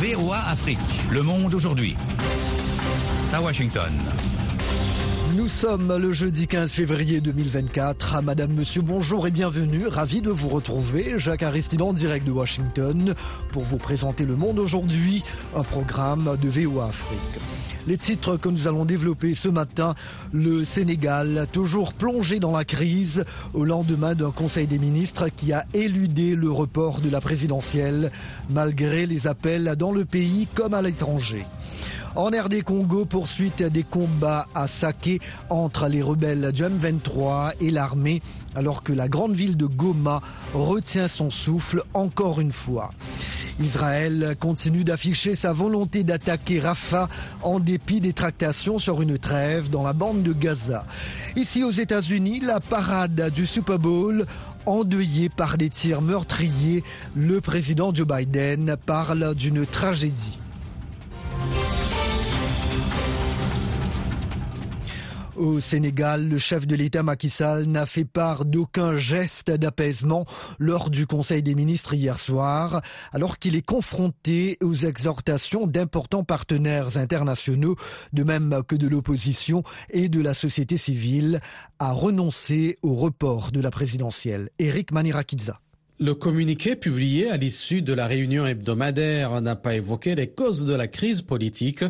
VOA Afrique, le monde aujourd'hui. À Washington. Nous sommes le jeudi 15 février 2024. Madame, Monsieur, bonjour et bienvenue. Ravi de vous retrouver. Jacques Aristide en direct de Washington pour vous présenter Le Monde aujourd'hui, un programme de VOA Afrique. Les titres que nous allons développer ce matin, le Sénégal, toujours plongé dans la crise au lendemain d'un Conseil des ministres qui a éludé le report de la présidentielle malgré les appels dans le pays comme à l'étranger. En RD Congo, poursuite des combats à Saké entre les rebelles du M23 et l'armée, alors que la grande ville de Goma retient son souffle encore une fois. Israël continue d'afficher sa volonté d'attaquer Rafah en dépit des tractations sur une trêve dans la bande de Gaza. Ici aux États-Unis, la parade du Super Bowl endeuillée par des tirs meurtriers, le président Joe Biden parle d'une tragédie. Au Sénégal, le chef de l'État Macky n'a fait part d'aucun geste d'apaisement lors du Conseil des ministres hier soir, alors qu'il est confronté aux exhortations d'importants partenaires internationaux, de même que de l'opposition et de la société civile, à renoncer au report de la présidentielle. Eric Manirakidza. Le communiqué publié à l'issue de la réunion hebdomadaire n'a pas évoqué les causes de la crise politique.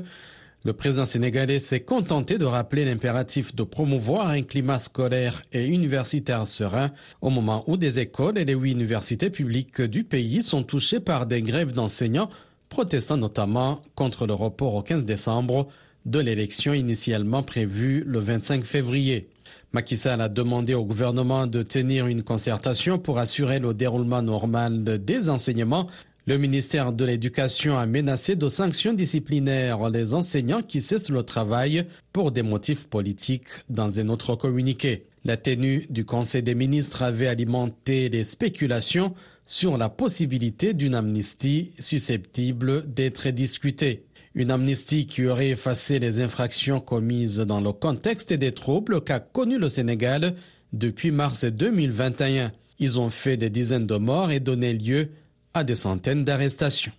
Le président sénégalais s'est contenté de rappeler l'impératif de promouvoir un climat scolaire et universitaire serein au moment où des écoles et les huit universités publiques du pays sont touchées par des grèves d'enseignants protestant notamment contre le report au 15 décembre de l'élection initialement prévue le 25 février. Macky Sall a demandé au gouvernement de tenir une concertation pour assurer le déroulement normal des enseignements le ministère de l'Éducation a menacé de sanctions disciplinaires les enseignants qui cessent le travail pour des motifs politiques dans un autre communiqué. La tenue du Conseil des ministres avait alimenté les spéculations sur la possibilité d'une amnistie susceptible d'être discutée. Une amnistie qui aurait effacé les infractions commises dans le contexte des troubles qu'a connu le Sénégal depuis mars 2021. Ils ont fait des dizaines de morts et donné lieu des centaines d'arrestations.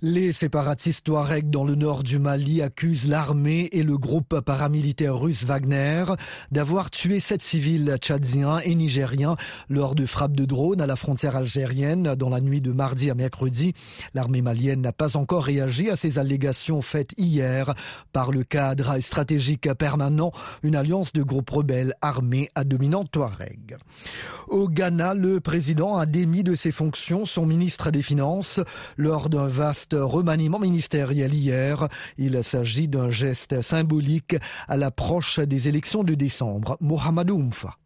Les séparatistes Touareg dans le nord du Mali accusent l'armée et le groupe paramilitaire russe Wagner d'avoir tué sept civils tchadiens et nigériens lors de frappes de drones à la frontière algérienne dans la nuit de mardi à mercredi. L'armée malienne n'a pas encore réagi à ces allégations faites hier par le cadre stratégique permanent, une alliance de groupes rebelles armés à dominante Touareg. Au Ghana, le président a démis de ses fonctions son ministre des Finances lors d'un vaste remaniement ministériel hier. Il s'agit d'un geste symbolique à l'approche des élections de décembre. Mohamed Oumfa.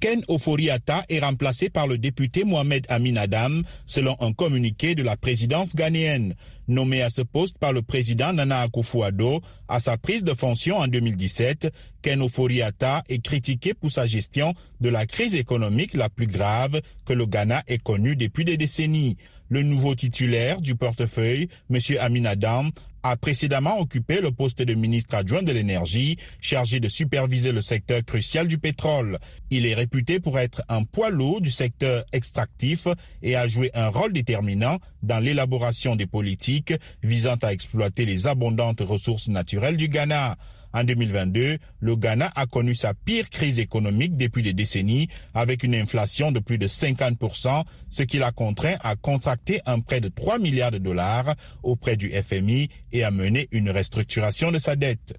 Ken Oforiata est remplacé par le député Mohamed Amin Adam, selon un communiqué de la présidence ghanéenne. Nommé à ce poste par le président Nana Akufo-Addo à sa prise de fonction en 2017, Ken Oforiata est critiqué pour sa gestion de la crise économique la plus grave que le Ghana ait connue depuis des décennies. Le nouveau titulaire du portefeuille, M. Amin Adam, a précédemment occupé le poste de ministre adjoint de l'énergie, chargé de superviser le secteur crucial du pétrole. Il est réputé pour être un poids lourd du secteur extractif et a joué un rôle déterminant dans l'élaboration des politiques visant à exploiter les abondantes ressources naturelles du Ghana. En 2022, le Ghana a connu sa pire crise économique depuis des décennies avec une inflation de plus de 50%, ce qui l'a contraint à contracter un prêt de 3 milliards de dollars auprès du FMI et à mener une restructuration de sa dette.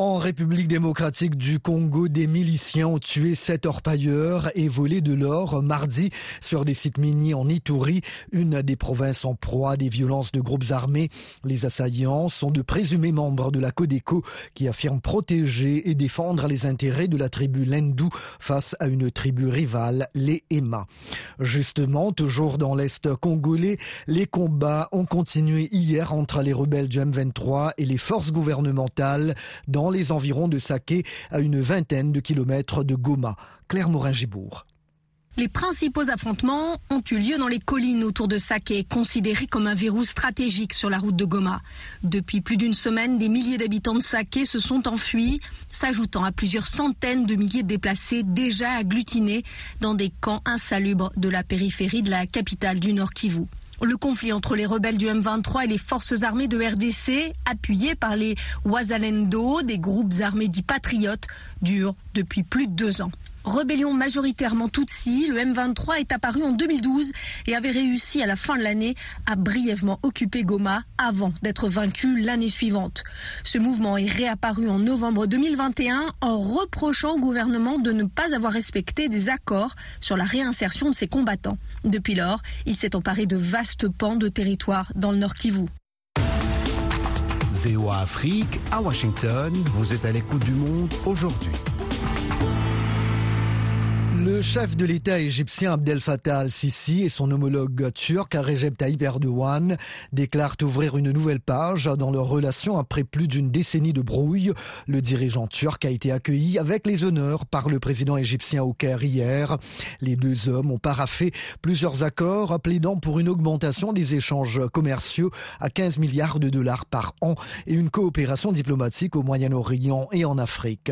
En République démocratique du Congo, des miliciens ont tué sept orpailleurs et volé de l'or mardi sur des sites miniers en Ituri, une des provinces en proie des violences de groupes armés. Les assaillants sont de présumés membres de la Codeco qui affirment protéger et défendre les intérêts de la tribu Lendu face à une tribu rivale, les Ema. Justement, toujours dans l'Est congolais, les combats ont continué hier entre les rebelles du M23 et les forces gouvernementales dans les environs de Saké, à une vingtaine de kilomètres de Goma. Claire Morin-Gibourg. Les principaux affrontements ont eu lieu dans les collines autour de Saké, considéré comme un verrou stratégique sur la route de Goma. Depuis plus d'une semaine, des milliers d'habitants de Saké se sont enfuis, s'ajoutant à plusieurs centaines de milliers de déplacés déjà agglutinés dans des camps insalubres de la périphérie de la capitale du Nord Kivu. Le conflit entre les rebelles du M23 et les forces armées de RDC, appuyées par les Wazalendo, des groupes armés dits patriotes, dure depuis plus de deux ans. Rébellion majoritairement Tutsi, le M23 est apparu en 2012 et avait réussi à la fin de l'année à brièvement occuper Goma avant d'être vaincu l'année suivante. Ce mouvement est réapparu en novembre 2021 en reprochant au gouvernement de ne pas avoir respecté des accords sur la réinsertion de ses combattants. Depuis lors, il s'est emparé de vastes pans de territoire dans le Nord Kivu. VOA Afrique à Washington, vous êtes à l'écoute du monde aujourd'hui. Le chef de l'État égyptien Abdel Fattah al-Sisi et son homologue turc Recep Tayyip Erdogan déclarent ouvrir une nouvelle page dans leurs relations après plus d'une décennie de brouille. Le dirigeant turc a été accueilli avec les honneurs par le président égyptien au Caire hier. Les deux hommes ont paraffé plusieurs accords plaidant pour une augmentation des échanges commerciaux à 15 milliards de dollars par an et une coopération diplomatique au Moyen-Orient et en Afrique.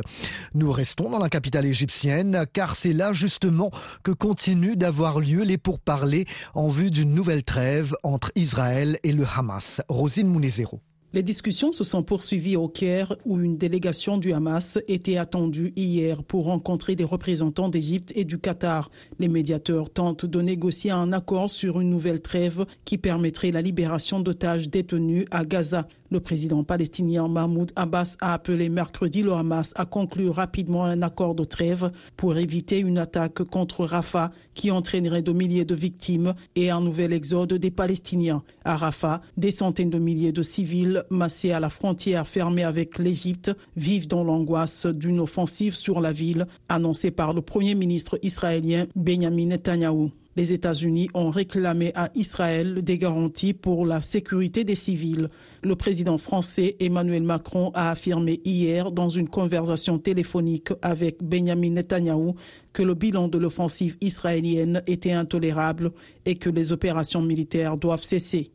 Nous restons dans la capitale égyptienne car c'est là justement que continuent d'avoir lieu les pourparlers en vue d'une nouvelle trêve entre Israël et le Hamas. Rosine Mounezero. Les discussions se sont poursuivies au Caire où une délégation du Hamas était attendue hier pour rencontrer des représentants d'Égypte et du Qatar. Les médiateurs tentent de négocier un accord sur une nouvelle trêve qui permettrait la libération d'otages détenus à Gaza. Le président palestinien Mahmoud Abbas a appelé mercredi le Hamas à conclure rapidement un accord de trêve pour éviter une attaque contre Rafah qui entraînerait de milliers de victimes et un nouvel exode des Palestiniens. À Rafah, des centaines de milliers de civils massés à la frontière fermée avec l'Égypte vivent dans l'angoisse d'une offensive sur la ville annoncée par le premier ministre israélien Benjamin Netanyahu. Les États-Unis ont réclamé à Israël des garanties pour la sécurité des civils. Le président français Emmanuel Macron a affirmé hier dans une conversation téléphonique avec Benjamin Netanyahu que le bilan de l'offensive israélienne était intolérable et que les opérations militaires doivent cesser.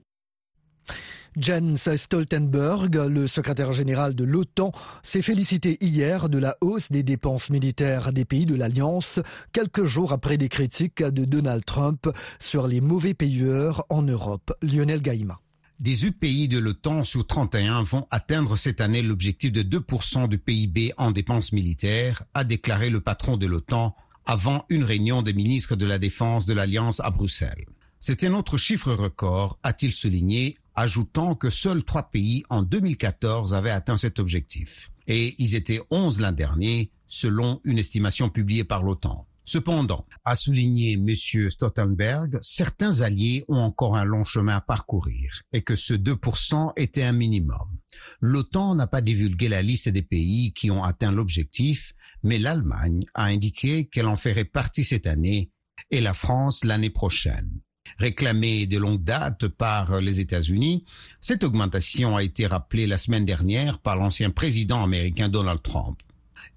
Jens Stoltenberg, le secrétaire général de l'OTAN, s'est félicité hier de la hausse des dépenses militaires des pays de l'Alliance, quelques jours après des critiques de Donald Trump sur les mauvais payeurs en Europe. Lionel Gaïma. 18 pays de l'OTAN sur 31 vont atteindre cette année l'objectif de 2% du PIB en dépenses militaires, a déclaré le patron de l'OTAN avant une réunion des ministres de la Défense de l'Alliance à Bruxelles. C'est un autre chiffre record, a-t-il souligné, ajoutant que seuls trois pays en 2014 avaient atteint cet objectif. Et ils étaient onze l'an dernier, selon une estimation publiée par l'OTAN. Cependant, a souligné M. Stoltenberg, certains alliés ont encore un long chemin à parcourir et que ce 2% était un minimum. L'OTAN n'a pas divulgué la liste des pays qui ont atteint l'objectif, mais l'Allemagne a indiqué qu'elle en ferait partie cette année et la France l'année prochaine. Réclamée de longue date par les États-Unis, cette augmentation a été rappelée la semaine dernière par l'ancien président américain Donald Trump.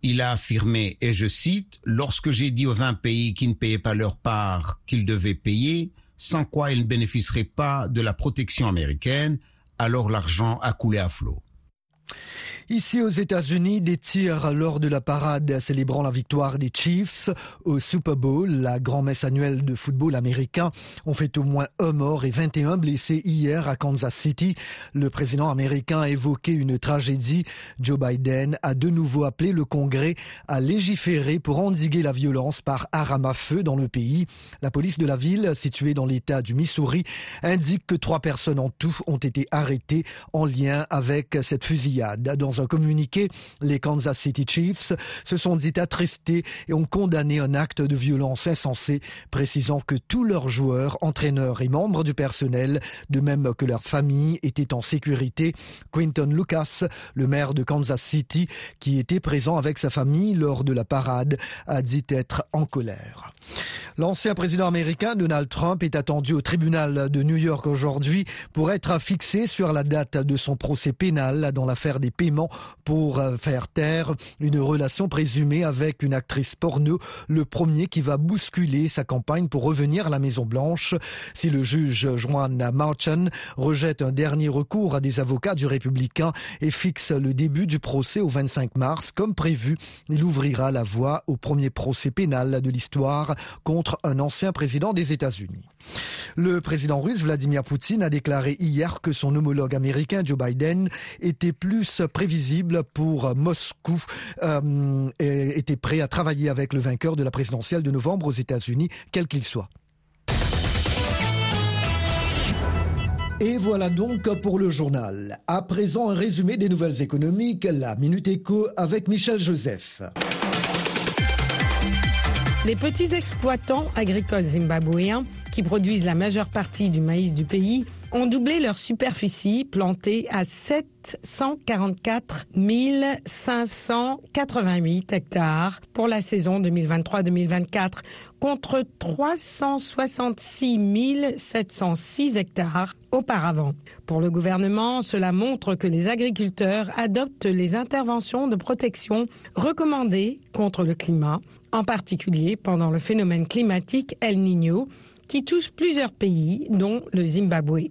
Il a affirmé, et je cite, Lorsque j'ai dit aux 20 pays qui ne payaient pas leur part qu'ils devaient payer, sans quoi ils ne bénéficieraient pas de la protection américaine, alors l'argent a coulé à flot. Ici aux États-Unis, des tirs lors de la parade célébrant la victoire des Chiefs au Super Bowl, la grand-messe annuelle de football américain, ont fait au moins un mort et 21 blessés hier à Kansas City. Le président américain a évoqué une tragédie. Joe Biden a de nouveau appelé le Congrès à légiférer pour endiguer la violence par arme à feu dans le pays. La police de la ville, située dans l'État du Missouri, indique que trois personnes en tout ont été arrêtées en lien avec cette fusillade. Dans un communiqué, les Kansas City Chiefs se sont dit attristés et ont condamné un acte de violence insensé, précisant que tous leurs joueurs, entraîneurs et membres du personnel, de même que leurs familles, étaient en sécurité. Quinton Lucas, le maire de Kansas City, qui était présent avec sa famille lors de la parade, a dit être en colère. L'ancien président américain Donald Trump est attendu au tribunal de New York aujourd'hui pour être fixé sur la date de son procès pénal dans l'affaire faire des paiements pour euh, faire taire une relation présumée avec une actrice porno, le premier qui va bousculer sa campagne pour revenir à la Maison Blanche. Si le juge Joan Marchand rejette un dernier recours à des avocats du républicain et fixe le début du procès au 25 mars, comme prévu, il ouvrira la voie au premier procès pénal de l'histoire contre un ancien président des États-Unis. Le président russe Vladimir Poutine a déclaré hier que son homologue américain Joe Biden était plus prévisible pour Moscou, euh, était prêt à travailler avec le vainqueur de la présidentielle de novembre aux États-Unis, quel qu'il soit. Et voilà donc pour le journal. À présent, un résumé des nouvelles économiques, la Minute Éco avec Michel Joseph. Les petits exploitants agricoles zimbabwéens, qui produisent la majeure partie du maïs du pays, ont doublé leur superficie plantée à 744 588 hectares pour la saison 2023-2024 contre 366 706 hectares auparavant. Pour le gouvernement, cela montre que les agriculteurs adoptent les interventions de protection recommandées contre le climat, en particulier pendant le phénomène climatique El Niño qui touche plusieurs pays, dont le Zimbabwe.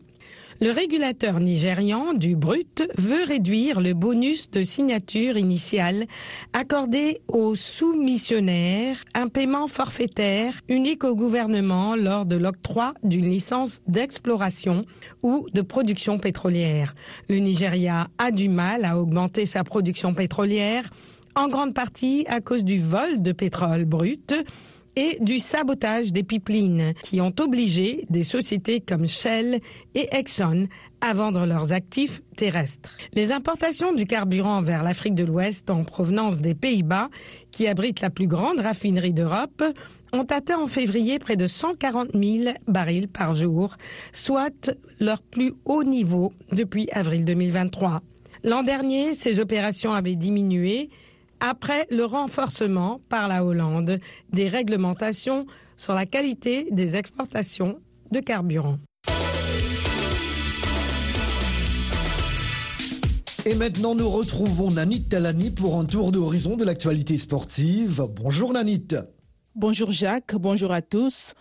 Le régulateur nigérian du brut veut réduire le bonus de signature initiale accordé aux soumissionnaires, un paiement forfaitaire unique au gouvernement lors de l'octroi d'une licence d'exploration ou de production pétrolière. Le Nigeria a du mal à augmenter sa production pétrolière, en grande partie à cause du vol de pétrole brut et du sabotage des pipelines qui ont obligé des sociétés comme Shell et Exxon à vendre leurs actifs terrestres. Les importations du carburant vers l'Afrique de l'Ouest en provenance des Pays-Bas, qui abritent la plus grande raffinerie d'Europe, ont atteint en février près de 140 000 barils par jour, soit leur plus haut niveau depuis avril 2023. L'an dernier, ces opérations avaient diminué après le renforcement par la Hollande des réglementations sur la qualité des exportations de carburant. Et maintenant, nous retrouvons Nanit Talani pour un tour d'horizon de l'actualité sportive. Bonjour Nanit. Bonjour Jacques, bonjour à tous.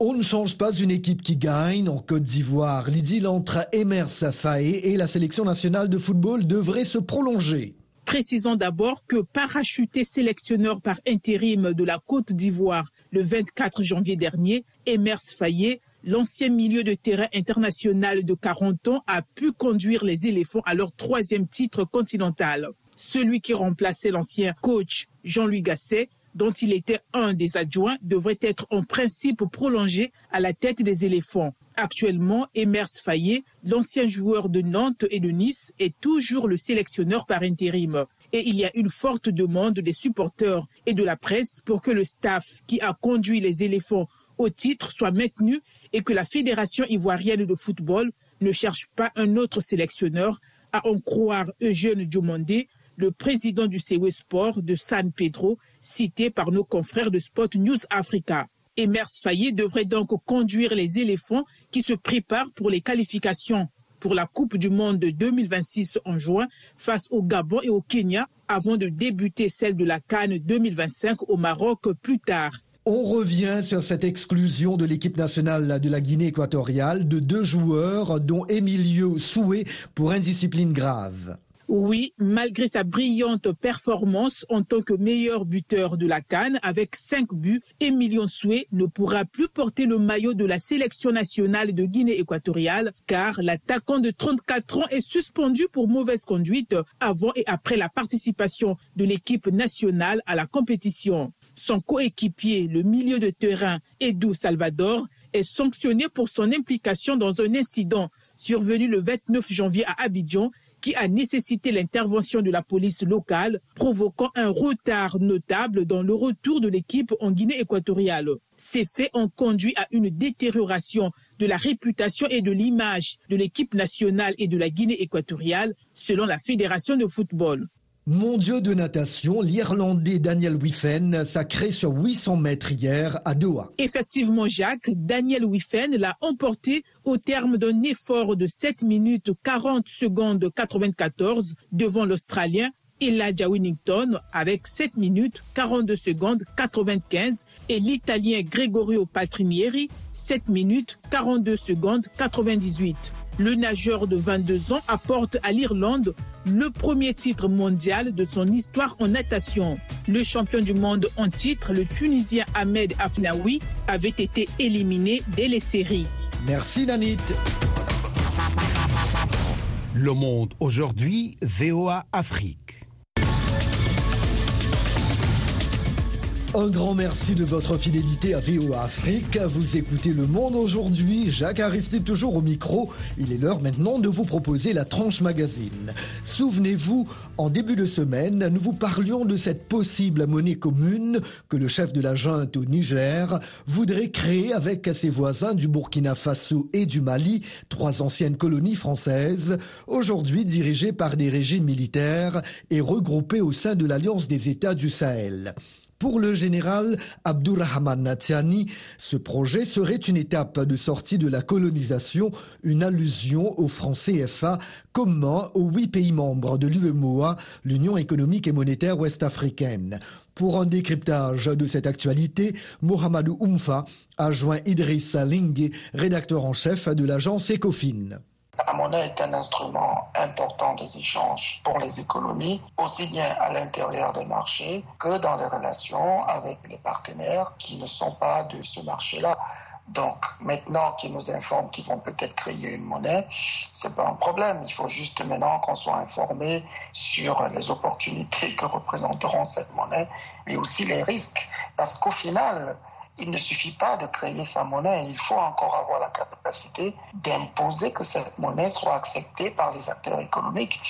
On ne change pas une équipe qui gagne en Côte d'Ivoire. L'idylle entre Emers Faé et la sélection nationale de football devrait se prolonger. Précisons d'abord que parachuté sélectionneur par intérim de la Côte d'Ivoire le 24 janvier dernier, Emers Fayet, l'ancien milieu de terrain international de 40 ans, a pu conduire les éléphants à leur troisième titre continental. Celui qui remplaçait l'ancien coach Jean-Louis Gasset, dont il était un des adjoints, devrait être en principe prolongé à la tête des éléphants. Actuellement, Emers Fayet, l'ancien joueur de Nantes et de Nice, est toujours le sélectionneur par intérim. Et il y a une forte demande des supporters et de la presse pour que le staff qui a conduit les éléphants au titre soit maintenu et que la Fédération ivoirienne de football ne cherche pas un autre sélectionneur, à en croire Eugène Diomandé, le président du CW Sport de San Pedro, cité par nos confrères de Spot News Africa. Emers Fayet devrait donc conduire les éléphants qui se préparent pour les qualifications pour la Coupe du Monde de 2026 en juin face au Gabon et au Kenya avant de débuter celle de la Cannes 2025 au Maroc plus tard. On revient sur cette exclusion de l'équipe nationale de la Guinée équatoriale de deux joueurs dont Emilio Soué pour indiscipline grave. Oui, malgré sa brillante performance en tant que meilleur buteur de la Cannes avec 5 buts, Emilion Soué ne pourra plus porter le maillot de la sélection nationale de Guinée équatoriale car l'attaquant de 34 ans est suspendu pour mauvaise conduite avant et après la participation de l'équipe nationale à la compétition. Son coéquipier, le milieu de terrain Edu Salvador, est sanctionné pour son implication dans un incident survenu le 29 janvier à Abidjan qui a nécessité l'intervention de la police locale, provoquant un retard notable dans le retour de l'équipe en Guinée équatoriale. Ces faits ont conduit à une détérioration de la réputation et de l'image de l'équipe nationale et de la Guinée équatoriale, selon la Fédération de football. Mondiaux de natation, l'Irlandais Daniel Wiffen sacré sur 800 mètres hier à Doha. Effectivement, Jacques, Daniel Wiffen l'a emporté au terme d'un effort de 7 minutes 40 secondes 94 devant l'Australien Elijah Winnington avec 7 minutes 42 secondes 95 et l'Italien Gregorio Paltrinieri 7 minutes 42 secondes 98. Le nageur de 22 ans apporte à l'Irlande le premier titre mondial de son histoire en natation. Le champion du monde en titre, le Tunisien Ahmed Afnaoui, avait été éliminé dès les séries. Merci Nanit. Le monde aujourd'hui, VOA Afrique. Un grand merci de votre fidélité à VOA Afrique. Vous écoutez Le Monde aujourd'hui. Jacques Aristide toujours au micro. Il est l'heure maintenant de vous proposer la tranche magazine. Souvenez-vous, en début de semaine, nous vous parlions de cette possible monnaie commune que le chef de la junte au Niger voudrait créer avec ses voisins du Burkina Faso et du Mali, trois anciennes colonies françaises, aujourd'hui dirigées par des régimes militaires et regroupées au sein de l'Alliance des États du Sahel. Pour le général Abdurrahman Natiani, ce projet serait une étape de sortie de la colonisation, une allusion au franc CFA commun aux huit pays membres de l'UEMOA, l'Union économique et monétaire ouest-africaine. Pour un décryptage de cette actualité, Mohamedou Oumfa a joint Idriss Saling, rédacteur en chef de l'agence Ecofin. La monnaie est un instrument important des échanges pour les économies, aussi bien à l'intérieur des marchés que dans les relations avec les partenaires qui ne sont pas de ce marché-là. Donc maintenant qu'ils nous informent qu'ils vont peut-être créer une monnaie, c'est pas un problème. Il faut juste maintenant qu'on soit informé sur les opportunités que représenteront cette monnaie, mais aussi les risques, parce qu'au final, il ne suffit pas de créer sa monnaie, il faut encore avoir la capacité d'imposer que cette monnaie soit acceptée par les acteurs économiques.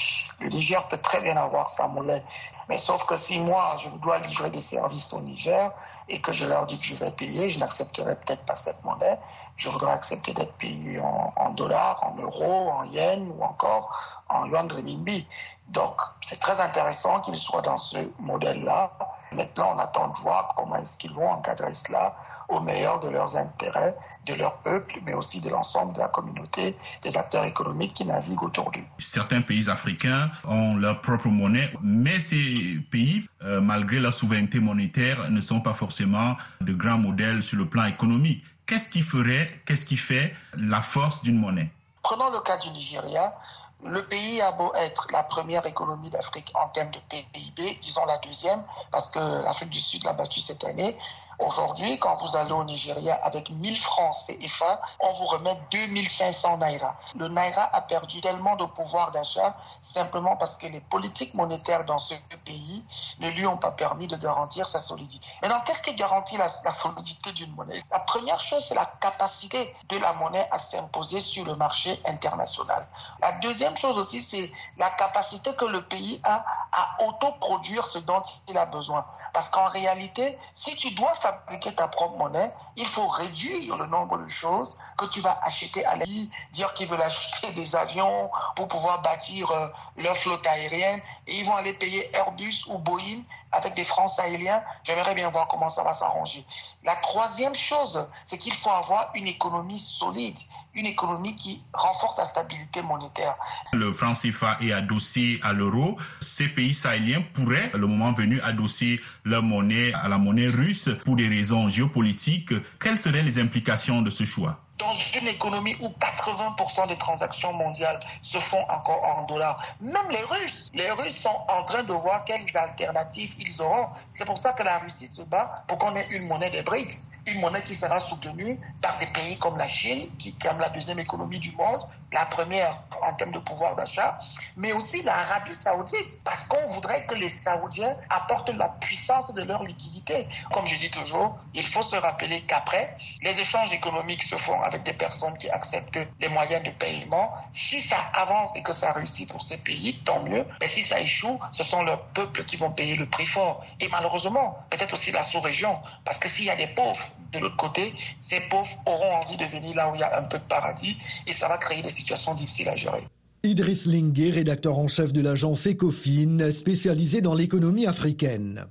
Le Niger peut très bien avoir sa monnaie, mais sauf que si moi, je dois livrer des services au Niger et que je leur dis que je vais payer, je n'accepterai peut-être pas cette monnaie. Je voudrais accepter d'être payé en, dollars, en euros, en yens ou encore en yuan renminbi. Donc, c'est très intéressant qu'ils soient dans ce modèle-là. Maintenant, on attend de voir comment est-ce qu'ils vont encadrer cela au meilleur de leurs intérêts, de leur peuple, mais aussi de l'ensemble de la communauté des acteurs économiques qui naviguent autour d'eux. Certains pays africains ont leur propre monnaie, mais ces pays, euh, malgré leur souveraineté monétaire, ne sont pas forcément de grands modèles sur le plan économique. Qu'est-ce qui ferait, qu'est-ce qui fait la force d'une monnaie? Prenons le cas du Nigeria. Le pays a beau être la première économie d'Afrique en termes de PIB, disons la deuxième, parce que l'Afrique du Sud l'a battu cette année, Aujourd'hui, quand vous allez au Nigeria avec 1000 francs CFA, on vous remet 2500 naira. Le naira a perdu tellement de pouvoir d'achat simplement parce que les politiques monétaires dans ce pays ne lui ont pas permis de garantir sa solidité. Maintenant, qu'est-ce qui garantit la, la solidité d'une monnaie? La première chose, c'est la capacité de la monnaie à s'imposer sur le marché international. La deuxième chose aussi, c'est la capacité que le pays a à autoproduire ce dont il a besoin. Parce qu'en réalité, si tu dois fabriquer ta propre monnaie, il faut réduire le nombre de choses que tu vas acheter à la dire qu'ils veulent acheter des avions pour pouvoir bâtir euh, leur flotte aérienne et ils vont aller payer Airbus ou Boeing avec des francs sahéliens. J'aimerais bien voir comment ça va s'arranger. La troisième chose, c'est qu'il faut avoir une économie solide, une économie qui renforce la stabilité monétaire. Le franc CFA est adossé à l'euro. Ces pays sahéliens pourraient, le moment venu, adosser leur monnaie à la monnaie russe pour des raisons géopolitiques. Quelles seraient les implications de ce choix? Dans une économie où 80% des transactions mondiales se font encore en dollars. Même les Russes, les Russes sont en train de voir quelles alternatives ils auront. C'est pour ça que la Russie se bat pour qu'on ait une monnaie des BRICS une monnaie qui sera soutenue par des pays comme la Chine, qui est la deuxième économie du monde, la première en termes de pouvoir d'achat, mais aussi l'Arabie saoudite, parce qu'on voudrait que les Saoudiens apportent la puissance de leur liquidité. Comme je dis toujours, il faut se rappeler qu'après, les échanges économiques se font avec des personnes qui acceptent les moyens de paiement. Si ça avance et que ça réussit pour ces pays, tant mieux. Mais si ça échoue, ce sont leurs peuples qui vont payer le prix fort. Et malheureusement, peut-être aussi la sous-région, parce que s'il y a des pauvres de l'autre côté, ces pauvres auront envie de venir là où il y a un peu de paradis et ça va créer des situations difficiles à gérer. Idriss Linguet, rédacteur en chef de l'agence Ecofin, spécialisée dans l'économie africaine.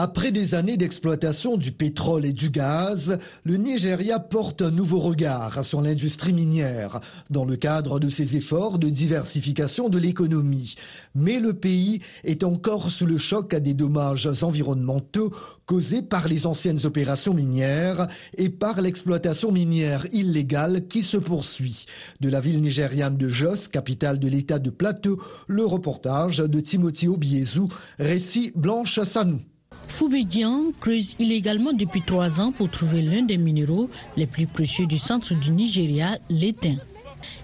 Après des années d'exploitation du pétrole et du gaz, le Nigeria porte un nouveau regard sur l'industrie minière dans le cadre de ses efforts de diversification de l'économie. Mais le pays est encore sous le choc à des dommages environnementaux causés par les anciennes opérations minières et par l'exploitation minière illégale qui se poursuit. De la ville nigériane de Jos, capitale de l'état de Plateau, le reportage de Timothy Obiezu, récit Blanche Sanou. Foubédian creuse illégalement depuis trois ans pour trouver l'un des minéraux les plus précieux du centre du Nigeria, l'étain.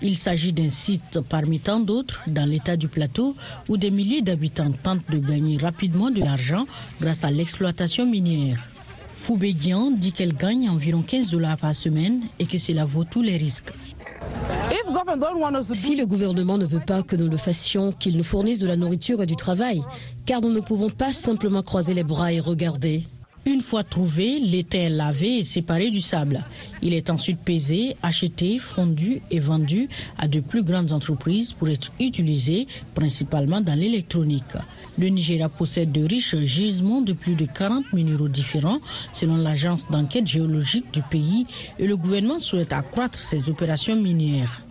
Il s'agit d'un site parmi tant d'autres dans l'état du plateau où des milliers d'habitants tentent de gagner rapidement de l'argent grâce à l'exploitation minière. Foubédian dit qu'elle gagne environ 15 dollars par semaine et que cela vaut tous les risques. Si le gouvernement ne veut pas que nous le fassions, qu'il nous fournisse de la nourriture et du travail, car nous ne pouvons pas simplement croiser les bras et regarder. Une fois trouvé, l'étain est lavé et séparé du sable. Il est ensuite pesé, acheté, fondu et vendu à de plus grandes entreprises pour être utilisé principalement dans l'électronique. Le Nigeria possède de riches gisements de plus de 40 minéraux différents selon l'agence d'enquête géologique du pays et le gouvernement souhaite accroître ses opérations minières.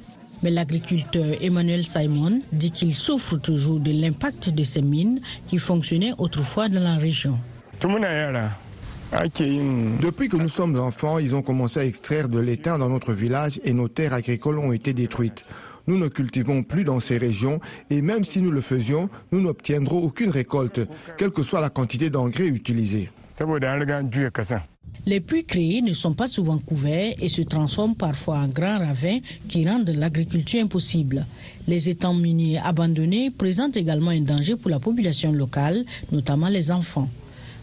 Mais l'agriculteur Emmanuel Simon dit qu'il souffre toujours de l'impact de ces mines qui fonctionnaient autrefois dans la région. Depuis que nous sommes enfants, ils ont commencé à extraire de l'étain dans notre village et nos terres agricoles ont été détruites. Nous ne cultivons plus dans ces régions et même si nous le faisions, nous n'obtiendrons aucune récolte, quelle que soit la quantité d'engrais utilisée. Les puits créés ne sont pas souvent couverts et se transforment parfois en grands ravins qui rendent l'agriculture impossible. Les étangs miniers abandonnés présentent également un danger pour la population locale, notamment les enfants.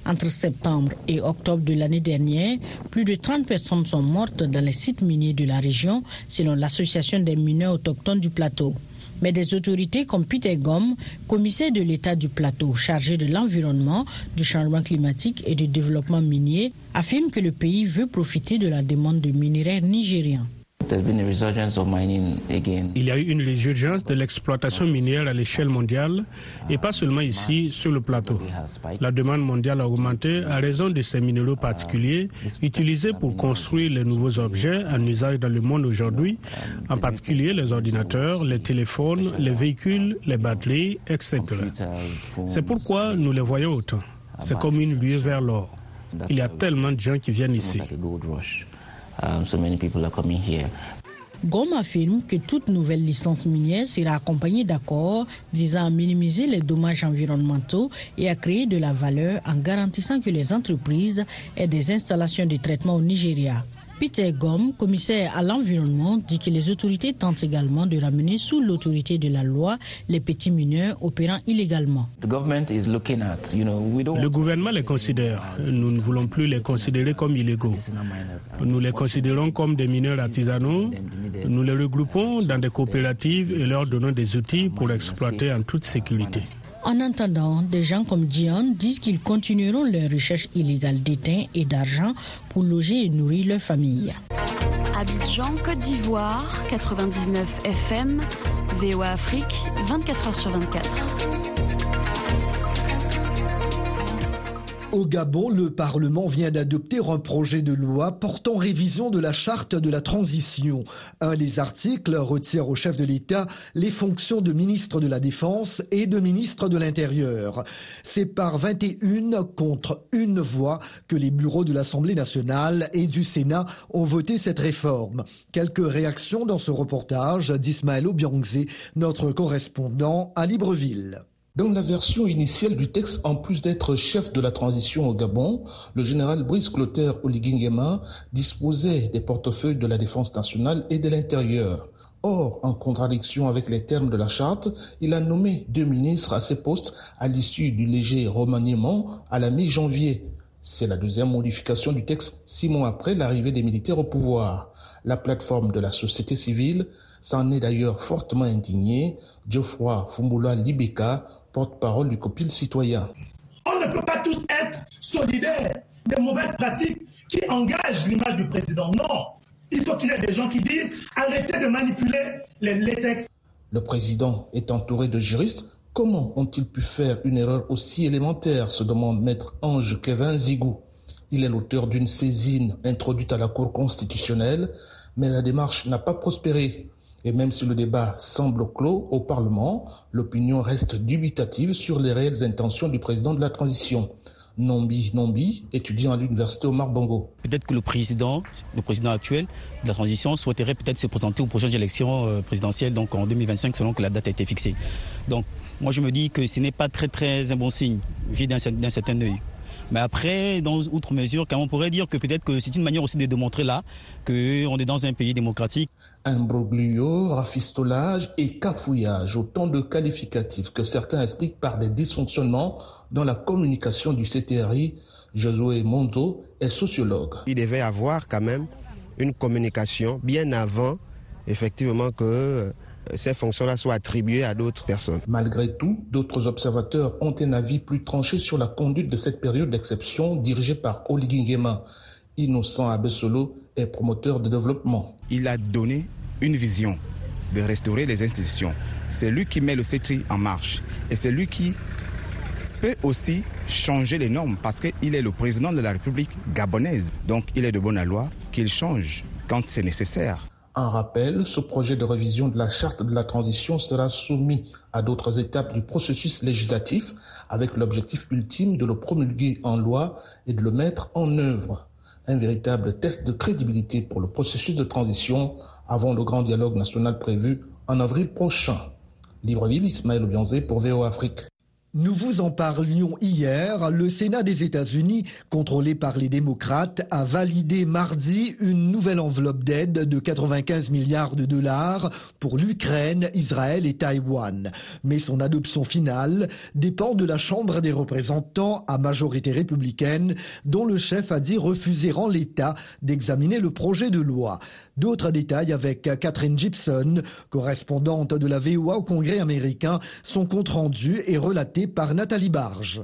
Entre septembre et octobre de l'année dernière, plus de 30 personnes sont mortes dans les sites miniers de la région, selon l'Association des mineurs autochtones du plateau. Mais des autorités comme Peter Gomm, commissaire de l'État du plateau chargé de l'environnement, du changement climatique et du développement minier, affirment que le pays veut profiter de la demande de minéraires nigériens. Il y a eu une résurgence de l'exploitation minière à l'échelle mondiale et pas seulement ici sur le plateau. La demande mondiale a augmenté à raison de ces minéraux particuliers utilisés pour construire les nouveaux objets en usage dans le monde aujourd'hui, en particulier les ordinateurs, les téléphones, les véhicules, les batteries, etc. C'est pourquoi nous les voyons autant. C'est comme une lueur vers l'or. Il y a tellement de gens qui viennent ici. Um, Gom affirme que toute nouvelle licence minière sera accompagnée d'accords visant à minimiser les dommages environnementaux et à créer de la valeur en garantissant que les entreprises aient des installations de traitement au Nigeria. Peter Gom, commissaire à l'environnement, dit que les autorités tentent également de ramener sous l'autorité de la loi les petits mineurs opérant illégalement. Le gouvernement les considère. Nous ne voulons plus les considérer comme illégaux. Nous les considérons comme des mineurs artisanaux. Nous les regroupons dans des coopératives et leur donnons des outils pour exploiter en toute sécurité. En attendant, des gens comme Dion disent qu'ils continueront leur recherche illégale d'étain et d'argent pour loger et nourrir leur famille. Abidjan, Côte d'Ivoire, 99 FM, VOA Afrique, 24h sur 24. Au Gabon, le Parlement vient d'adopter un projet de loi portant révision de la charte de la transition. Un des articles retire au chef de l'État les fonctions de ministre de la Défense et de ministre de l'Intérieur. C'est par 21 contre une voix que les bureaux de l'Assemblée nationale et du Sénat ont voté cette réforme. Quelques réactions dans ce reportage d'Ismaël Obiangze, notre correspondant à Libreville. Dans la version initiale du texte, en plus d'être chef de la transition au Gabon, le général Brice Clotaire Oligingema disposait des portefeuilles de la défense nationale et de l'intérieur. Or, en contradiction avec les termes de la charte, il a nommé deux ministres à ces postes à l'issue du léger remaniement à la mi-janvier. C'est la deuxième modification du texte six mois après l'arrivée des militaires au pouvoir. La plateforme de la société civile s'en est d'ailleurs fortement indignée. Geoffroy Fumbula Libeka porte-parole du copil citoyen. On ne peut pas tous être solidaires des mauvaises pratiques qui engagent l'image du président. Non, il faut qu'il y ait des gens qui disent arrêtez de manipuler les, textes. Le président est entouré de juristes. Comment ont-ils pu faire une erreur aussi élémentaire se demande maître Ange Kevin Zigou. Il est l'auteur d'une saisine introduite à la Cour constitutionnelle, mais la démarche n'a pas prospéré. Et même si le débat semble clos au Parlement, l'opinion reste dubitative sur les réelles intentions du président de la transition. Nombi Nombi, étudiant à l'université Omar Bongo. Peut-être que le président, le président actuel de la transition souhaiterait peut-être se présenter aux prochaines élections euh, présidentielles, donc en 2025, selon que la date a été fixée. Donc, moi, je me dis que ce n'est pas très, très un bon signe, vu d'un certain œil. Mais après, dans outre mesure, on pourrait dire que peut-être que c'est une manière aussi de démontrer là qu'on est dans un pays démocratique. Imbroglio, rafistolage et cafouillage, autant de qualificatifs que certains expliquent par des dysfonctionnements dans la communication du CTRI. Josué Monzo est sociologue. Il devait avoir quand même une communication bien avant, effectivement, que ces fonctions-là soient attribuées à d'autres personnes. Malgré tout, d'autres observateurs ont un avis plus tranché sur la conduite de cette période d'exception dirigée par Oligui Nguema. Innocent Abessolo est promoteur de développement. Il a donné une vision de restaurer les institutions. C'est lui qui met le CETRI en marche. Et c'est lui qui peut aussi changer les normes parce qu'il est le président de la République gabonaise. Donc il est de bonne loi qu'il change quand c'est nécessaire. En rappel, ce projet de révision de la charte de la transition sera soumis à d'autres étapes du processus législatif avec l'objectif ultime de le promulguer en loi et de le mettre en œuvre. Un véritable test de crédibilité pour le processus de transition avant le grand dialogue national prévu en avril prochain. Libreville, Ismaël Obianzé pour VO Afrique. Nous vous en parlions hier. Le Sénat des États-Unis, contrôlé par les démocrates, a validé mardi une nouvelle enveloppe d'aide de 95 milliards de dollars pour l'Ukraine, Israël et Taïwan. Mais son adoption finale dépend de la Chambre des représentants à majorité républicaine, dont le chef a dit refuser en l'état d'examiner le projet de loi. D'autres détails avec Catherine Gibson, correspondante de la VOA au Congrès américain. Son compte rendu est relaté par Nathalie Barge.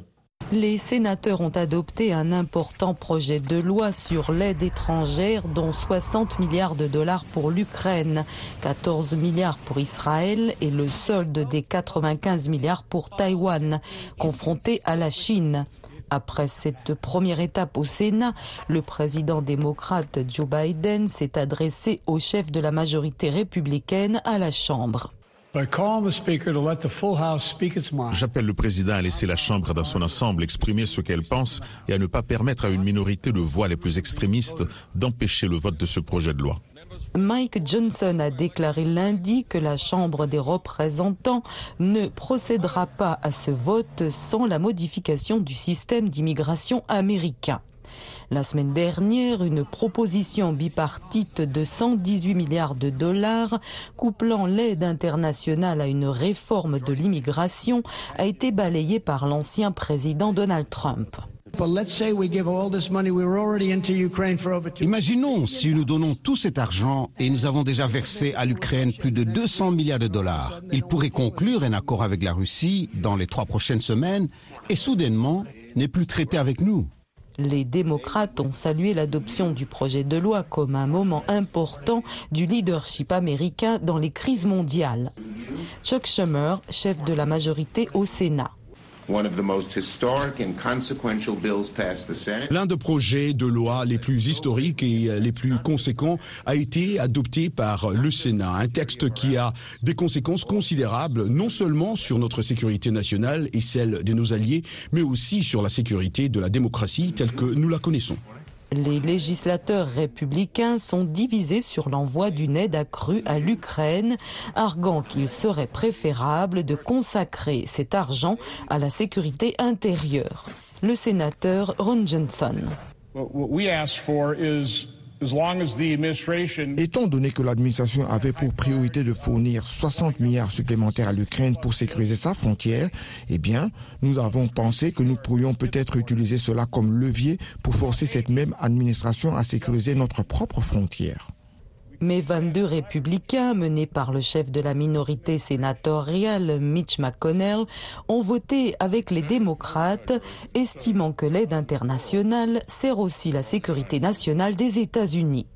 Les sénateurs ont adopté un important projet de loi sur l'aide étrangère, dont 60 milliards de dollars pour l'Ukraine, 14 milliards pour Israël et le solde des 95 milliards pour Taïwan, confronté à la Chine. Après cette première étape au Sénat, le président démocrate Joe Biden s'est adressé au chef de la majorité républicaine à la Chambre. J'appelle le président à laisser la Chambre dans son ensemble exprimer ce qu'elle pense et à ne pas permettre à une minorité de voix les plus extrémistes d'empêcher le vote de ce projet de loi. Mike Johnson a déclaré lundi que la Chambre des représentants ne procédera pas à ce vote sans la modification du système d'immigration américain. La semaine dernière, une proposition bipartite de 118 milliards de dollars, couplant l'aide internationale à une réforme de l'immigration, a été balayée par l'ancien président Donald Trump. Imaginons si nous donnons tout cet argent et nous avons déjà versé à l'Ukraine plus de 200 milliards de dollars. Il pourrait conclure un accord avec la Russie dans les trois prochaines semaines et soudainement n'est plus traité avec nous. Les démocrates ont salué l'adoption du projet de loi comme un moment important du leadership américain dans les crises mondiales. Chuck Schumer, chef de la majorité au Sénat. L'un des projets de loi les plus historiques et les plus conséquents a été adopté par le Sénat. Un texte qui a des conséquences considérables, non seulement sur notre sécurité nationale et celle de nos alliés, mais aussi sur la sécurité de la démocratie telle que nous la connaissons. Les législateurs républicains sont divisés sur l'envoi d'une aide accrue à l'Ukraine, arguant qu'il serait préférable de consacrer cet argent à la sécurité intérieure. Le sénateur Ron Johnson. Étant donné que l'administration avait pour priorité de fournir 60 milliards supplémentaires à l'Ukraine pour sécuriser sa frontière, eh bien, nous avons pensé que nous pourrions peut-être utiliser cela comme levier pour forcer cette même administration à sécuriser notre propre frontière. Mais 22 républicains, menés par le chef de la minorité sénatoriale, Mitch McConnell, ont voté avec les démocrates, estimant que l'aide internationale sert aussi la sécurité nationale des États-Unis.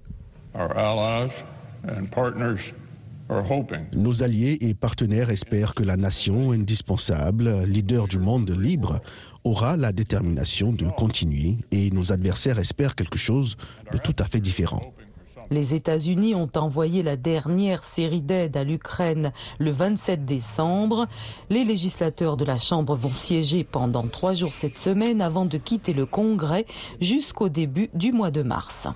Nos alliés et partenaires espèrent que la nation indispensable, leader du monde libre, aura la détermination de continuer et nos adversaires espèrent quelque chose de tout à fait différent. Les États-Unis ont envoyé la dernière série d'aides à l'Ukraine le 27 décembre. Les législateurs de la Chambre vont siéger pendant trois jours cette semaine avant de quitter le Congrès jusqu'au début du mois de mars.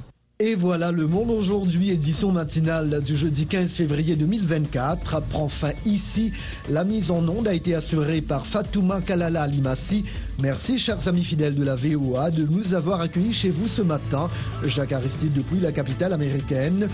Et voilà, le monde aujourd'hui, édition matinale du jeudi 15 février 2024, prend fin ici. La mise en onde a été assurée par Fatouma Kalala Alimassi. Merci, chers amis fidèles de la VOA, de nous avoir accueillis chez vous ce matin. Jacques Aristide depuis la capitale américaine.